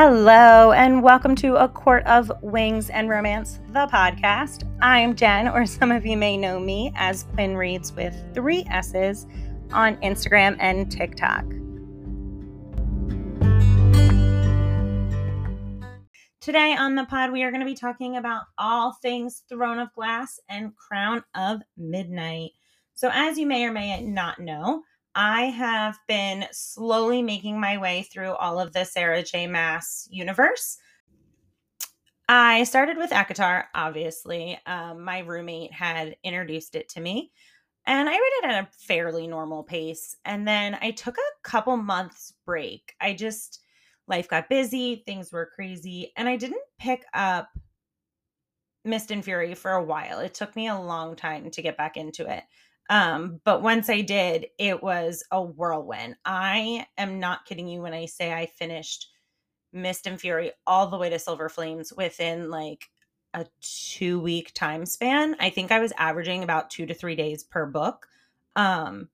Hello, and welcome to A Court of Wings and Romance, the podcast. I'm Jen, or some of you may know me as Quinn Reads with three S's on Instagram and TikTok. Today on the pod, we are going to be talking about all things Throne of Glass and Crown of Midnight. So, as you may or may not know, I have been slowly making my way through all of the Sarah J. Maas universe. I started with ACOTAR, obviously. Um, my roommate had introduced it to me, and I read it at a fairly normal pace. And then I took a couple months break. I just, life got busy, things were crazy, and I didn't pick up Mist and Fury for a while. It took me a long time to get back into it. Um, but once I did, it was a whirlwind. I am not kidding you when I say I finished Mist and Fury all the way to Silver Flames within like a two week time span. I think I was averaging about two to three days per book. Um,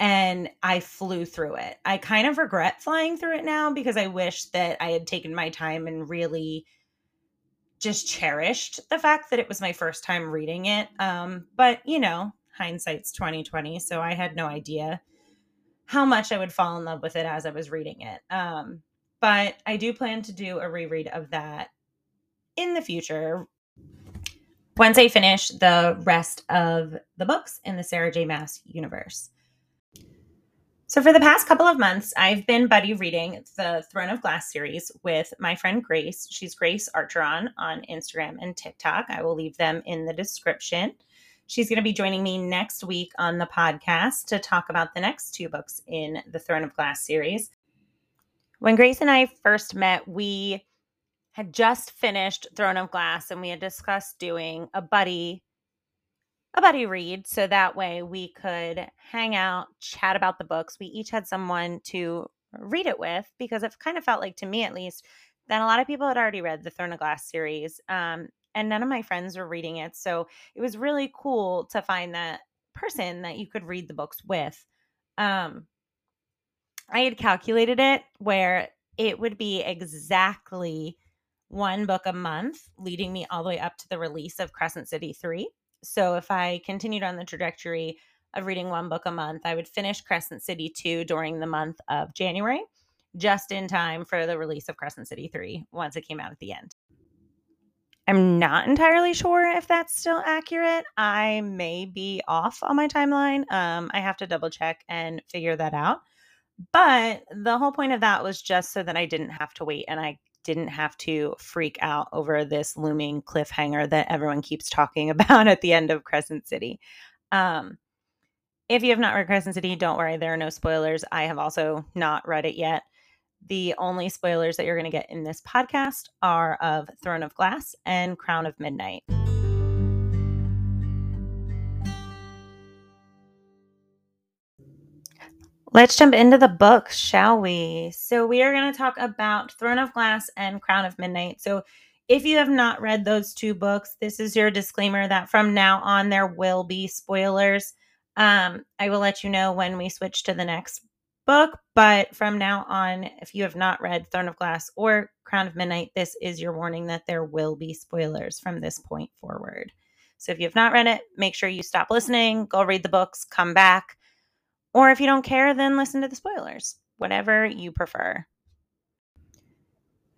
and I flew through it. I kind of regret flying through it now because I wish that I had taken my time and really just cherished the fact that it was my first time reading it. Um, but you know, hindsight's 2020 so i had no idea how much i would fall in love with it as i was reading it um, but i do plan to do a reread of that in the future once i finish the rest of the books in the sarah j maas universe so, for the past couple of months, I've been buddy reading the Throne of Glass series with my friend Grace. She's Grace Archeron on Instagram and TikTok. I will leave them in the description. She's going to be joining me next week on the podcast to talk about the next two books in the Throne of Glass series. When Grace and I first met, we had just finished Throne of Glass and we had discussed doing a buddy a buddy read so that way we could hang out, chat about the books. We each had someone to read it with because it kind of felt like to me at least that a lot of people had already read the Throne of Glass series. Um, and none of my friends were reading it. So it was really cool to find that person that you could read the books with. Um, I had calculated it where it would be exactly one book a month, leading me all the way up to the release of Crescent City 3. So if I continued on the trajectory of reading one book a month, I would finish Crescent City 2 during the month of January, just in time for the release of Crescent City 3 once it came out at the end. I'm not entirely sure if that's still accurate. I may be off on my timeline. Um, I have to double check and figure that out. But the whole point of that was just so that I didn't have to wait and I didn't have to freak out over this looming cliffhanger that everyone keeps talking about at the end of Crescent City. Um, if you have not read Crescent City, don't worry, there are no spoilers. I have also not read it yet. The only spoilers that you're going to get in this podcast are of Throne of Glass and Crown of Midnight. Let's jump into the book, shall we? So, we are going to talk about Throne of Glass and Crown of Midnight. So, if you have not read those two books, this is your disclaimer that from now on there will be spoilers. Um, I will let you know when we switch to the next book. But from now on, if you have not read Throne of Glass or Crown of Midnight, this is your warning that there will be spoilers from this point forward. So if you have not read it, make sure you stop listening, go read the books, come back. Or if you don't care, then listen to the spoilers, whatever you prefer.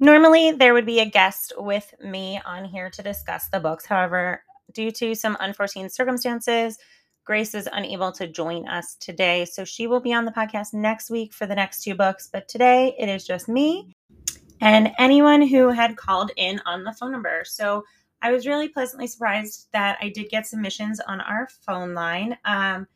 Normally, there would be a guest with me on here to discuss the books. However, due to some unforeseen circumstances, Grace is unable to join us today, so she will be on the podcast next week for the next two books. But today it is just me and anyone who had called in on the phone number. So I was really pleasantly surprised that I did get submissions on our phone line. Um,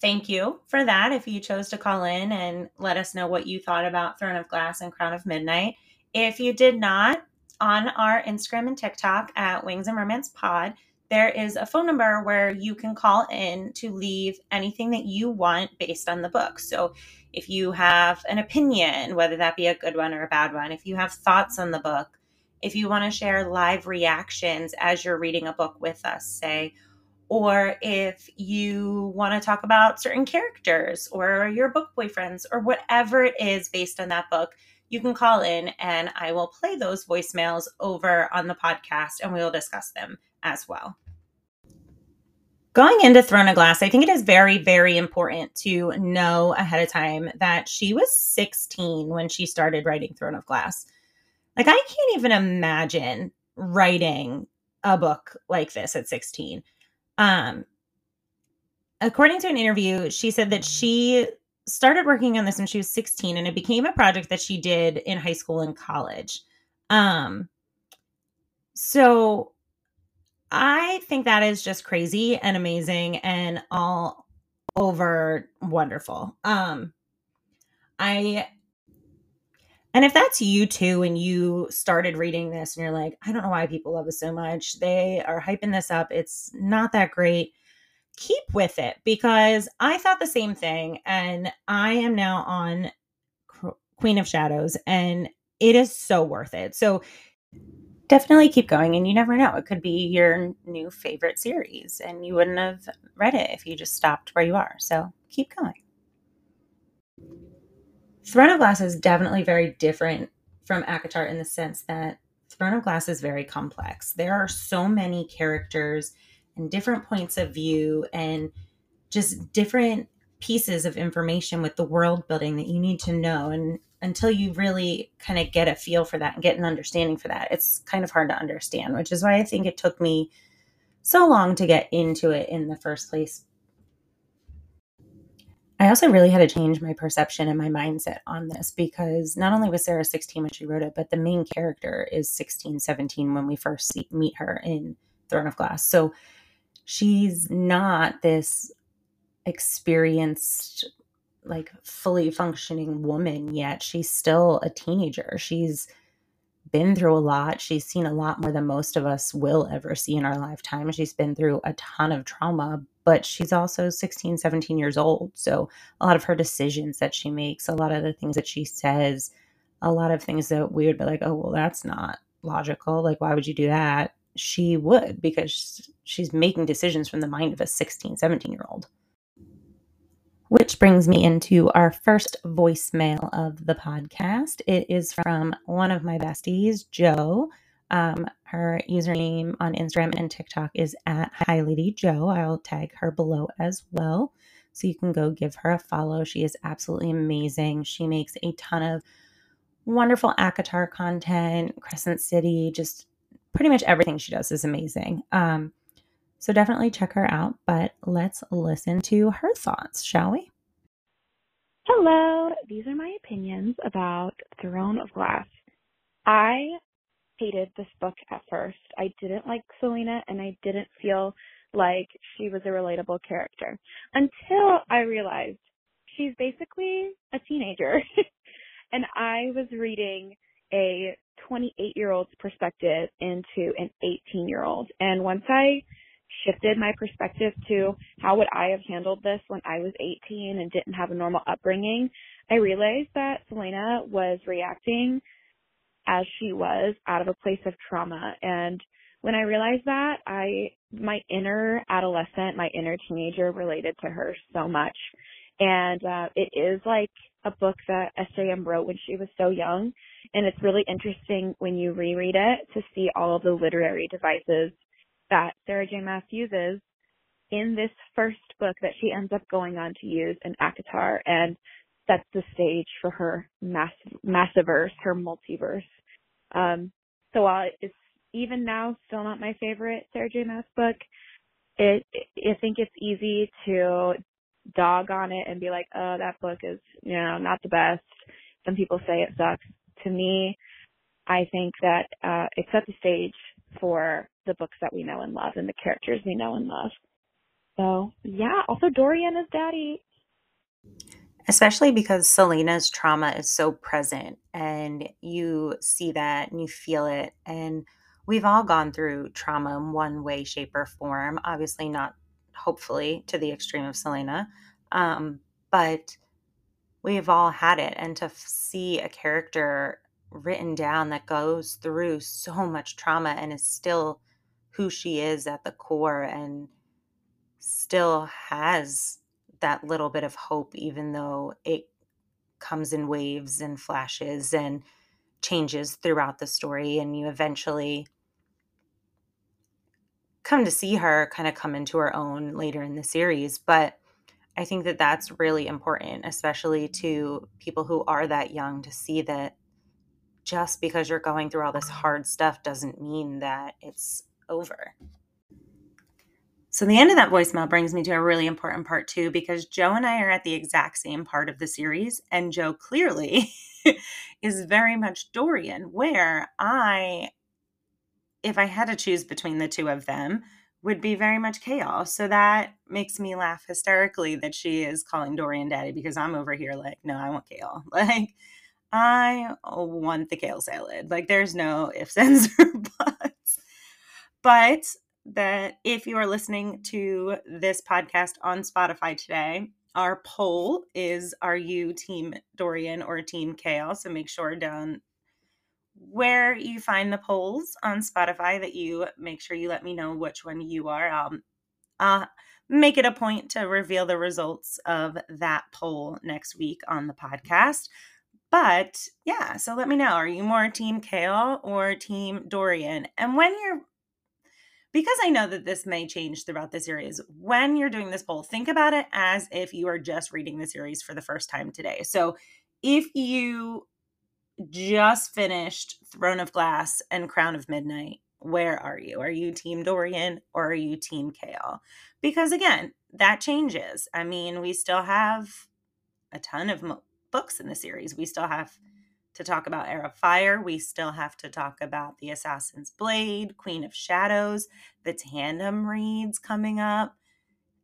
thank you for that. If you chose to call in and let us know what you thought about Throne of Glass and Crown of Midnight. If you did not, on our Instagram and TikTok at Wings and Romance Pod, there is a phone number where you can call in to leave anything that you want based on the book. So if you have an opinion, whether that be a good one or a bad one, if you have thoughts on the book, if you want to share live reactions as you're reading a book with us, say, or if you want to talk about certain characters or your book boyfriends or whatever it is based on that book, you can call in and I will play those voicemails over on the podcast and we will discuss them as well. Going into Throne of Glass, I think it is very, very important to know ahead of time that she was 16 when she started writing Throne of Glass. Like, I can't even imagine writing a book like this at 16. Um, according to an interview, she said that she started working on this when she was 16 and it became a project that she did in high school and college. Um so I think that is just crazy and amazing and all over wonderful. Um I and if that's you too, and you started reading this and you're like, I don't know why people love this so much. They are hyping this up. It's not that great keep with it because I thought the same thing. And I am now on Queen of Shadows and it is so worth it. So definitely keep going. And you never know, it could be your new favorite series and you wouldn't have read it if you just stopped where you are. So keep going. Throne of Glass is definitely very different from ACOTAR in the sense that Throne of Glass is very complex. There are so many characters and different points of view and just different pieces of information with the world building that you need to know and until you really kind of get a feel for that and get an understanding for that it's kind of hard to understand which is why i think it took me so long to get into it in the first place. I also really had to change my perception and my mindset on this because not only was sarah 16 when she wrote it but the main character is 16 17 when we first see, meet her in throne of glass. So she's not this experienced like fully functioning woman yet. She's still a teenager. She's been through a lot. She's seen a lot more than most of us will ever see in our lifetime. She's been through a ton of trauma but she's also 16 17 years old. So a lot of her decisions that she makes a lot of the things that she says a lot of things that we would be like oh well that's not logical. Like why would you do that? She would because she's making decisions from the mind of a 16, 17 year old. Which brings me into our first voicemail of the podcast. It is from one of my besties, Jo. Um, her username on Instagram and TikTok is at High Lady Jo. I'll tag her below as well. So you can go give her a follow. She is absolutely amazing. She makes a ton of wonderful ACOTAR content, Crescent City, just pretty much everything she does is amazing. Um, so definitely check her out. But let's listen to her thoughts, shall we? Hello, these are my opinions about Throne of Glass. I hated this book at first. I didn't like Celaena and I didn't feel like she was a relatable character until I realized she's basically a teenager. and I was reading a 28 year old's perspective into an 18 year old. And once I shifted my perspective to how would I have handled this when I was 18 and didn't have a normal upbringing, I realized that Celaena was reacting as she was out of a place of trauma. And when I realized that, I, my inner adolescent, my inner teenager related to her so much. And, uh, it is like a book that SJM wrote when she was so young. And it's really interesting when you reread it to see all of the literary devices that Sarah J. Maas uses in this first book that she ends up going on to use in ACOTAR and sets the stage for her mass, massiverse, her multiverse. Um, so while it's even now still not my favorite Sarah J. Maas book, it, I think it's easy to dog on it and be like, oh, that book is, you know, not the best. Some people say it sucks. To me, I think that uh, it sets the stage for the books that we know and love and the characters we know and love. So yeah, also Dorian is daddy. Especially because Celaena's trauma is so present and you see that and you feel it. And we've all gone through trauma in one way, shape, or form. Obviously, not hopefully to the extreme of Celaena, Um, but we've all had it. And to see a character written down that goes through so much trauma and is still who she is at the core and still has that little bit of hope, even though it comes in waves and flashes and changes throughout the story and you eventually come to see her kind of come into her own later in the series but i think that that's really important especially to people who are that young to see that just because you're going through all this hard stuff doesn't mean that it's over so the end of that voicemail brings me to a really important part too, because Jo and I are at the exact same part of the series, and Jo clearly is very much Dorian, where I, if I had to choose between the two of them, would be very much Chaol. So that makes me laugh hysterically that she is calling Dorian daddy because I'm over here like, no, I want Chaol. Like, I want the kale salad. Like, there's no ifs, ands, or buts. But that if you are listening to this podcast on Spotify today, our poll is Are you Team Dorian or Team Chaol? So make sure down where you find the polls on Spotify that you make sure you let me know which one you are. Um, I'll make it a point to reveal the results of that poll next week on the podcast. But yeah, so let me know. Are you more Team Chaol or Team Dorian? And when you're because I know that this may change throughout the series, when you're doing this poll, think about it as if you are just reading the series for the first time today. So if you just finished Throne of Glass and Crown of Midnight, where are you? Are you Team Dorian or are you Team Chaol? Because again, that changes. I mean, we still have a ton of mo- books in the series. We still have to talk about Heir of Fire. We still have to talk about The Assassin's Blade, Queen of Shadows, the tandem reads coming up.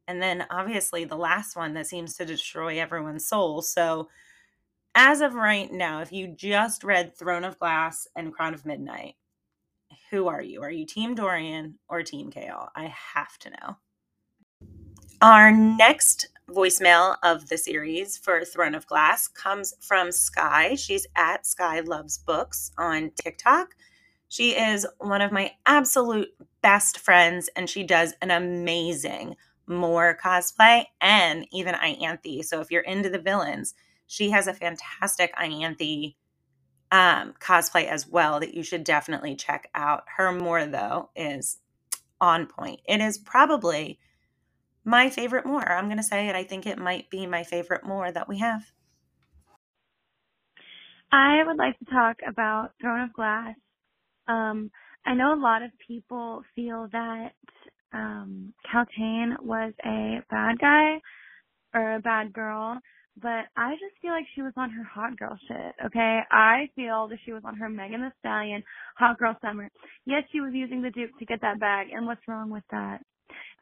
And then obviously the last one that seems to destroy everyone's soul. So, as of right now, if you just read Throne of Glass and Crown of Midnight, who are you? Are you Team Dorian or Team Chaol? I have to know. Our next voicemail of the series for Throne of Glass comes from Sky. She's at Sky Loves Books on TikTok. She is one of my absolute best friends, and she does an amazing Mor cosplay and even Ianthe. So if you're into the villains, she has a fantastic Ianthe um, cosplay as well that you should definitely check out. Her Mor though, is on point. It is probably my favorite Mor. I'm going to say it. I think it might be my favorite Mor that we have. I would like to talk about Throne of Glass. Um, I know a lot of people feel that um, Kaltain was a bad guy or a bad girl, but I just feel like she was on her hot girl shit, okay? I feel that she was on her Megan Thee Stallion hot girl summer. Yes, she was using the Duke to get that bag, and what's wrong with that?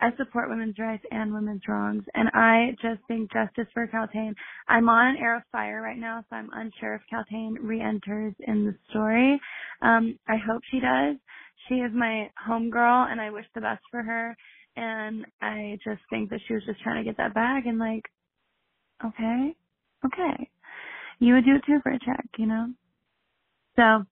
I support women's rights and women's wrongs, and I just think justice for Kaltain. I'm on an Heir of Fire right now, so I'm unsure if Kaltain re-enters in the story. Um, I hope she does. She is my homegirl, and I wish the best for her. And I just think that she was just trying to get that bag, and like, okay, okay, you would do it too for a check, you know. So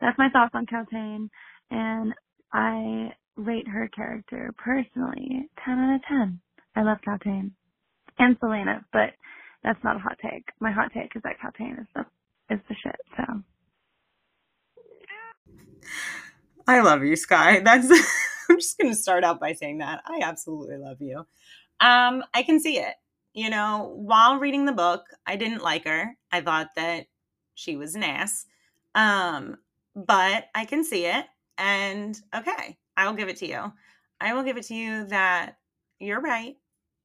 that's my thoughts on Kaltain, and I rate her character personally 10 out of 10. I love Kaltain and Celaena, but that's not a hot take. My hot take is that Kaltain is the is the shit. So I love you, Sky. That's I'm just going to start out by saying that I absolutely love you. Um, I can see it. You know, while reading the book, I didn't like her. I thought that she was an ass. Um, but I can see it, and okay, I will give it to you. I will give it to you that you're right.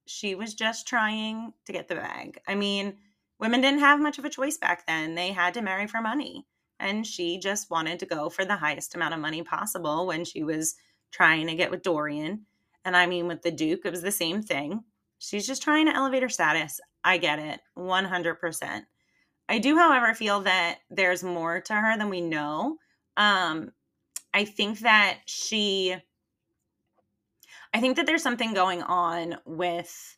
She was just trying to get the bag. I mean, women didn't have much of a choice back then. They had to marry for money. And she just wanted to go for the highest amount of money possible when she was trying to get with Dorian. And I mean, with the Duke, it was the same thing. She's just trying to elevate her status. I get it 100%. I do, however, feel that there's more to her than we know. Um, I think that she I think that there's something going on with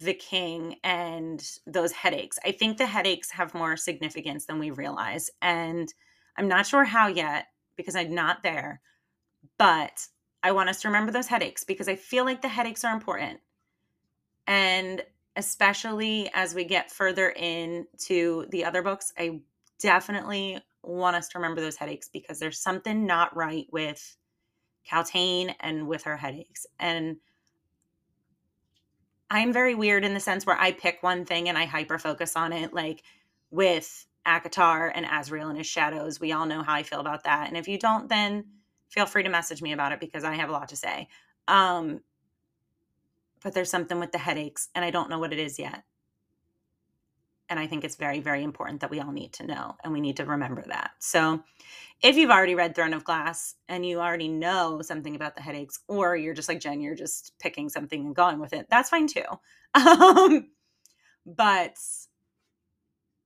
the king and those headaches. I think the headaches have more significance than we realize. And I'm not sure how yet because I'm not there. But I want us to remember those headaches because I feel like the headaches are important. And especially as we get further into the other books, I definitely want us to remember those headaches because there's something not right with Kaltain and with her headaches. And I'm very weird in the sense where I pick one thing and I hyper focus on it. Like with ACOTAR and Azriel and his shadows, we all know how I feel about that. And if you don't, then feel free to message me about it because I have a lot to say. Um, but there's something with the headaches, and I don't know what it is yet. And I think it's very, very important that we all need to know and we need to remember that. So, if you've already read Throne of Glass and you already know something about the headaches, or you're just like Jen, you're just picking something and going with it, that's fine too. Um, but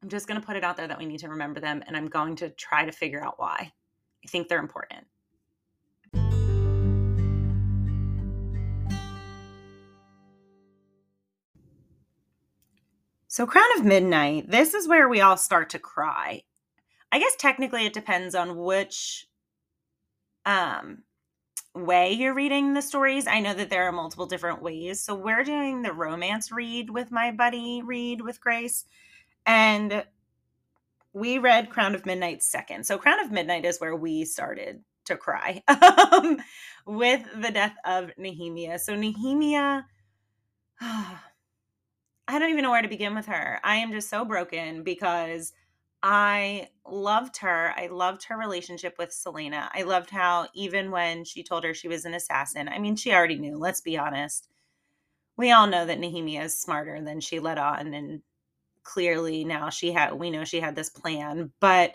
I'm just going to put it out there that we need to remember them, and I'm going to try to figure out why. I think they're important. So, Crown of Midnight, this is where we all start to cry. I guess technically it depends on which um way you're reading the stories. I know that there are multiple different ways. So we're doing the romance read with my buddy read with Grace and we read Crown of Midnight second. So Crown of Midnight is where we started to cry um, with the death of Nehemia. So Nehemia I don't even know where to begin with her. I am just so broken because I loved her. I loved her relationship with Celaena. I loved how even when she told her she was an assassin, I mean, she already knew, let's be honest. We all know that Nehemia is smarter than she let on and clearly now she had we know she had this plan, but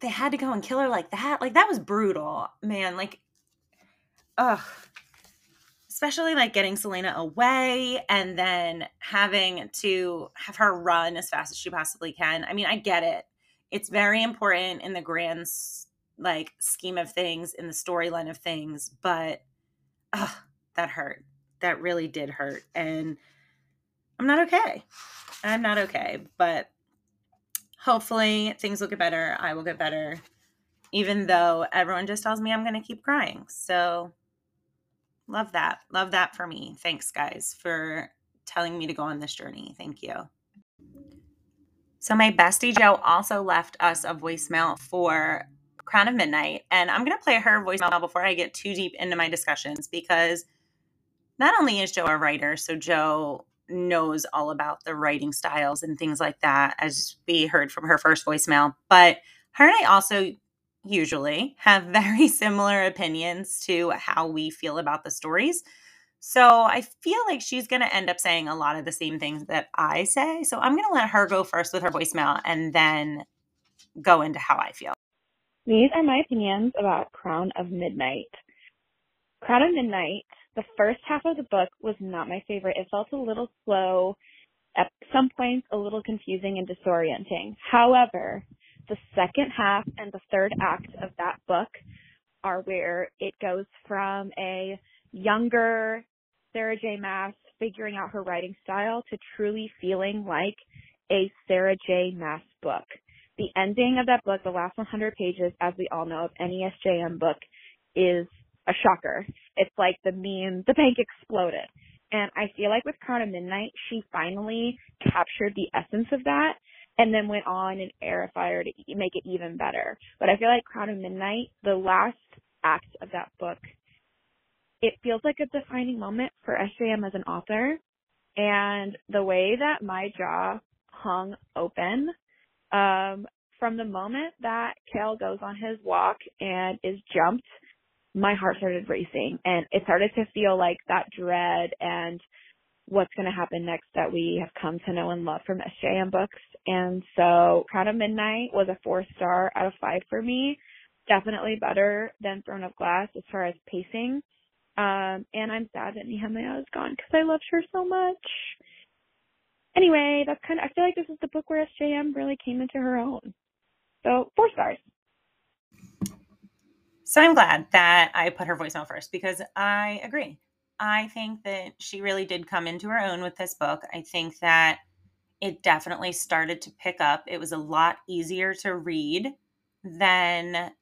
they had to go and kill her like that. Like that was brutal. Man, like ugh especially like getting Celaena away and then having to have her run as fast as she possibly can. I mean, I get it. It's very important in the grand like scheme of things, in the storyline of things, but ugh, that hurt. That really did hurt. And I'm not okay. I'm not okay, but hopefully things will get better. I will get better, even though everyone just tells me I'm going to keep crying. So Love that. Love that for me. Thanks, guys, for telling me to go on this journey. Thank you. So, my bestie Jo also left us a voicemail for Crown of Midnight. And I'm going to play her voicemail before I get too deep into my discussions because not only is Jo a writer, so Jo knows all about the writing styles and things like that, as we heard from her first voicemail, but her and I also usually have very similar opinions to how we feel about the stories. So I feel like she's going to end up saying a lot of the same things that I say. So I'm going to let her go first with her voicemail and then go into how I feel. These are my opinions about Crown of Midnight. Crown of Midnight, the first half of the book was not my favorite. It felt a little slow, at some points a little confusing and disorienting. However, the second half and the third act of that book are where it goes from a younger Sarah J. Maas figuring out her writing style to truly feeling like a Sarah J. Maas book. The ending of that book, the last 100 pages, as we all know, of any SJM book, is a shocker. It's like the meme, the bank exploded. And I feel like with Crown of Midnight, she finally captured the essence of that and then went on and air fire to make it even better. But I feel like Crown of Midnight, the last act of that book, it feels like a defining moment for SJM as an author. And the way that my jaw hung open, um, from the moment that Chaol goes on his walk and is jumped, my heart started racing and it started to feel like that dread and what's going to happen next that we have come to know and love from SJM books. And so Crown of Midnight was a four star out of five for me. Definitely better than Throne of Glass as far as pacing. Um, and I'm sad that Nehemia is gone because I loved her so much. Anyway, that's kind of, I feel like this is the book where SJM really came into her own. So four stars. So I'm glad that I put her voicemail first because I agree. I think that she really did come into her own with this book. I think that it definitely started to pick up. It was a lot easier to read than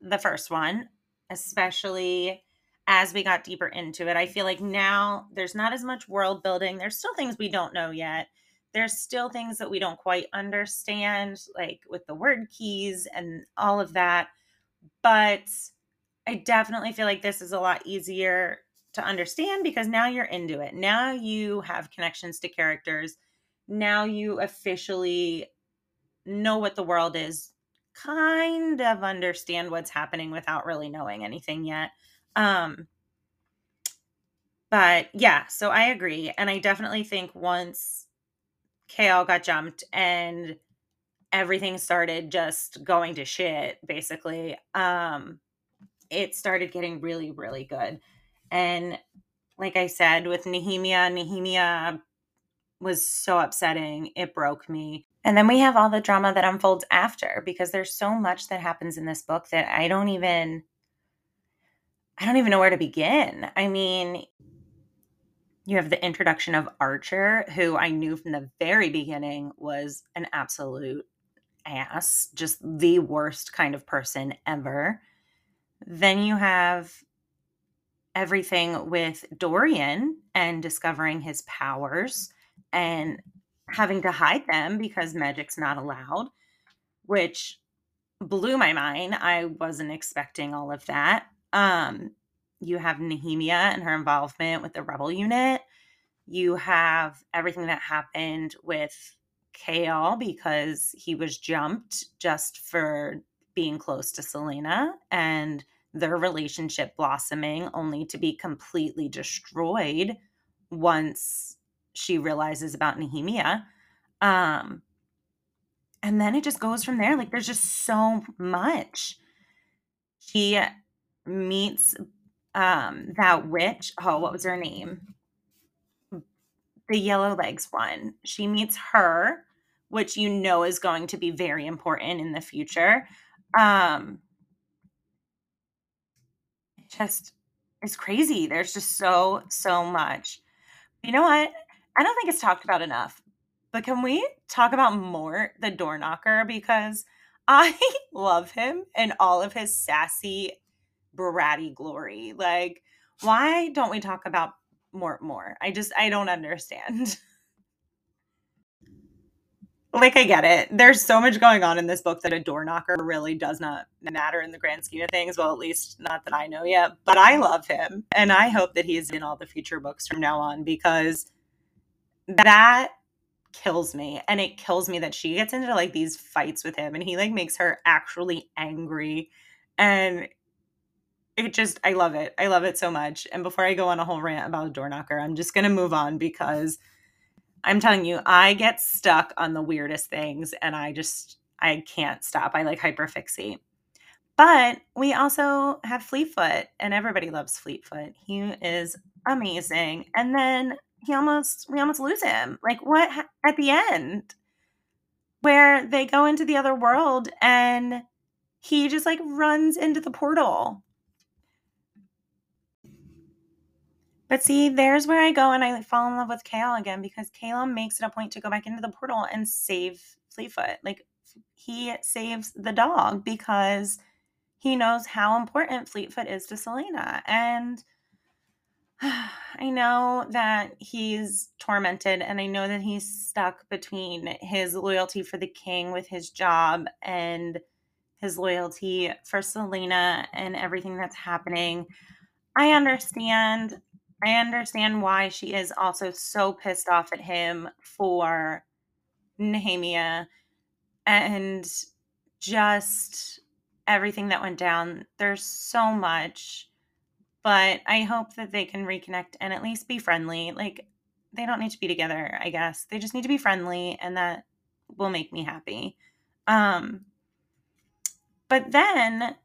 the first one, especially as we got deeper into it. I feel like now there's not as much world building. There's still things we don't know yet. There's still things that we don't quite understand, like with the Wyrdkeys and all of that. But I definitely feel like this is a lot easier to understand because now you're into it. Now you have connections to characters. Now you officially know what the world is, kind of understand what's happening without really knowing anything yet. Um but yeah, so I agree and I definitely think once Chaol got jumped and everything started just going to shit basically, um it started getting really really good. And like I said with Nehemia, Nehemia was so upsetting. It broke me. And then we have all the drama that unfolds after because there's so much that happens in this book that I don't even I don't even know where to begin. I mean, you have the introduction of Archer, who I knew from the very beginning was an absolute ass, just the worst kind of person ever. Then you have everything with Dorian and discovering his powers and having to hide them because magic's not allowed, which blew my mind. I wasn't expecting all of that. Um, you have Nehemia and her involvement with the rebel unit. You have everything that happened with Chaol because he was jumped just for being close to Celaena and their relationship blossoming only to be completely destroyed once she realizes about Nehemia. Um, and then it just goes from there. Like there's just so much. She meets um that witch. Oh, what was her name? The Yellowlegs one. She meets her, which you know is going to be very important in the future. Um just it's crazy. There's just so, so much. You know what? I don't think it's talked about enough. But can we talk about Mort the door knocker? Because I love him and all of his sassy, bratty glory. Like, why don't we talk about Mort more? I just I don't understand. like I get it. There's so much going on in this book that a door knocker really does not matter in the grand scheme of things. Well, at least not that I know yet. But I love him, and I hope that he's in all the future books from now on because that kills me and it kills me that she gets into like these fights with him and he like makes her actually angry and it just i love it i love it so much and before i go on a whole rant about a door knocker i'm just to move on because i'm telling you i get stuck on the weirdest things and i just i can't stop i like hyperfixate but we also have fleetfoot and everybody loves fleetfoot he is amazing and then he almost we almost lose him. Like what at the end where they go into the other world and he just like runs into the portal. But see, there's where I go and I fall in love with Chaol again because Chaol makes it a point to go back into the portal and save Fleetfoot. Like he saves the dog because he knows how important Fleetfoot is to Celaena. And I know that he's tormented and I know that he's stuck between his loyalty for the king with his job and his loyalty for Celaena and everything that's happening. I understand. I understand why she is also so pissed off at him for Nehemia and just everything that went down. There's so much but I hope that they can reconnect and at least be friendly. Like they don't need to be together, I guess. They just need to be friendly and that will make me happy. Um but then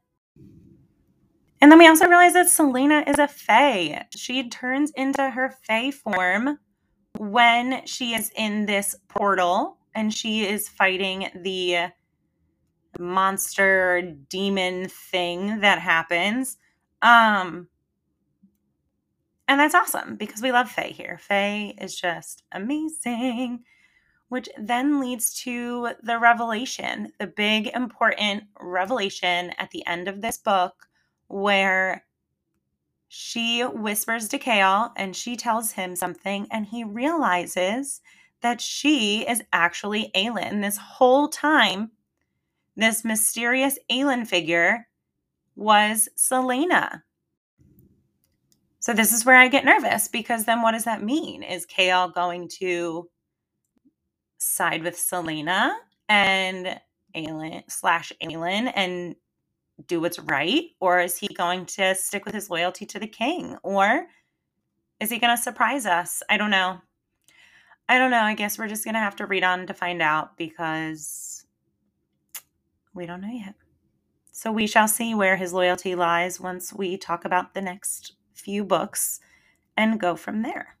and then we also realize that Celaena is a fae. She turns into her fae form when she is in this portal and she is fighting the monster demon thing that happens. Um and that's awesome because we love fae here. Fae is just amazing, which then leads to the revelation, the big important revelation at the end of this book where she whispers to Chaol and she tells him something, and he realizes that she is actually Aelin. This whole time, this mysterious Aelin figure was Celaena. So this is where I get nervous because then what does that mean? Is Chaol going to side with Celaena and Aelin slash Aelin and do what's right? Or is he going to stick with his loyalty to the king? Or is he going to surprise us? I don't know. I don't know. I guess we're just going to have to read on to find out because we don't know yet. So we shall see where his loyalty lies once we talk about the next few books and go from there.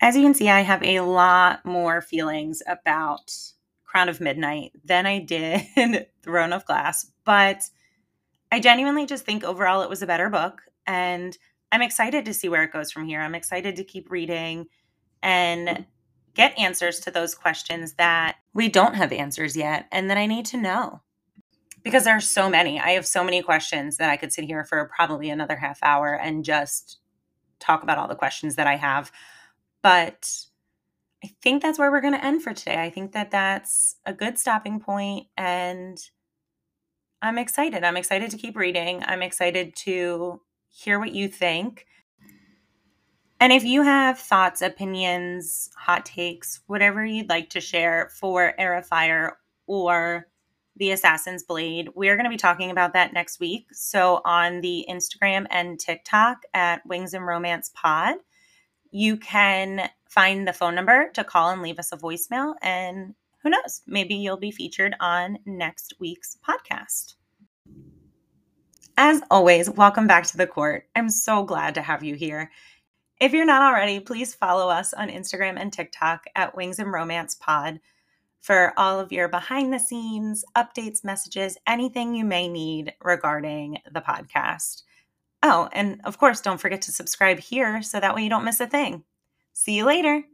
As you can see, I have a lot more feelings about Crown of Midnight than I did Throne of Glass, but I genuinely just think overall it was a better book. And I'm excited to see where it goes from here. I'm excited to keep reading and mm-hmm. get answers to those questions that we don't have answers yet and that I need to know. Because there are so many. I have so many questions that I could sit here for probably another half hour and just talk about all the questions that I have. But I think that's where we're going to end for today. I think that that's a good stopping point and I'm excited. I'm excited to keep reading. I'm excited to hear what you think. And if you have thoughts, opinions, hot takes, whatever you'd like to share for of Fire or the Assassin's Blade, we're going to be talking about that next week. So on the Instagram and TikTok at Wings and Romance Pod, you can find the phone number to call and leave us a voicemail. And who knows, maybe you'll be featured on next week's podcast. As always, welcome back to the court. I'm so glad to have you here. If you're not already, please follow us on Instagram and TikTok at Wings and Romance Pod for all of your behind the scenes, updates, messages, anything you may need regarding the podcast. Oh, and of course, don't forget to subscribe here so that way you don't miss a thing. See you later.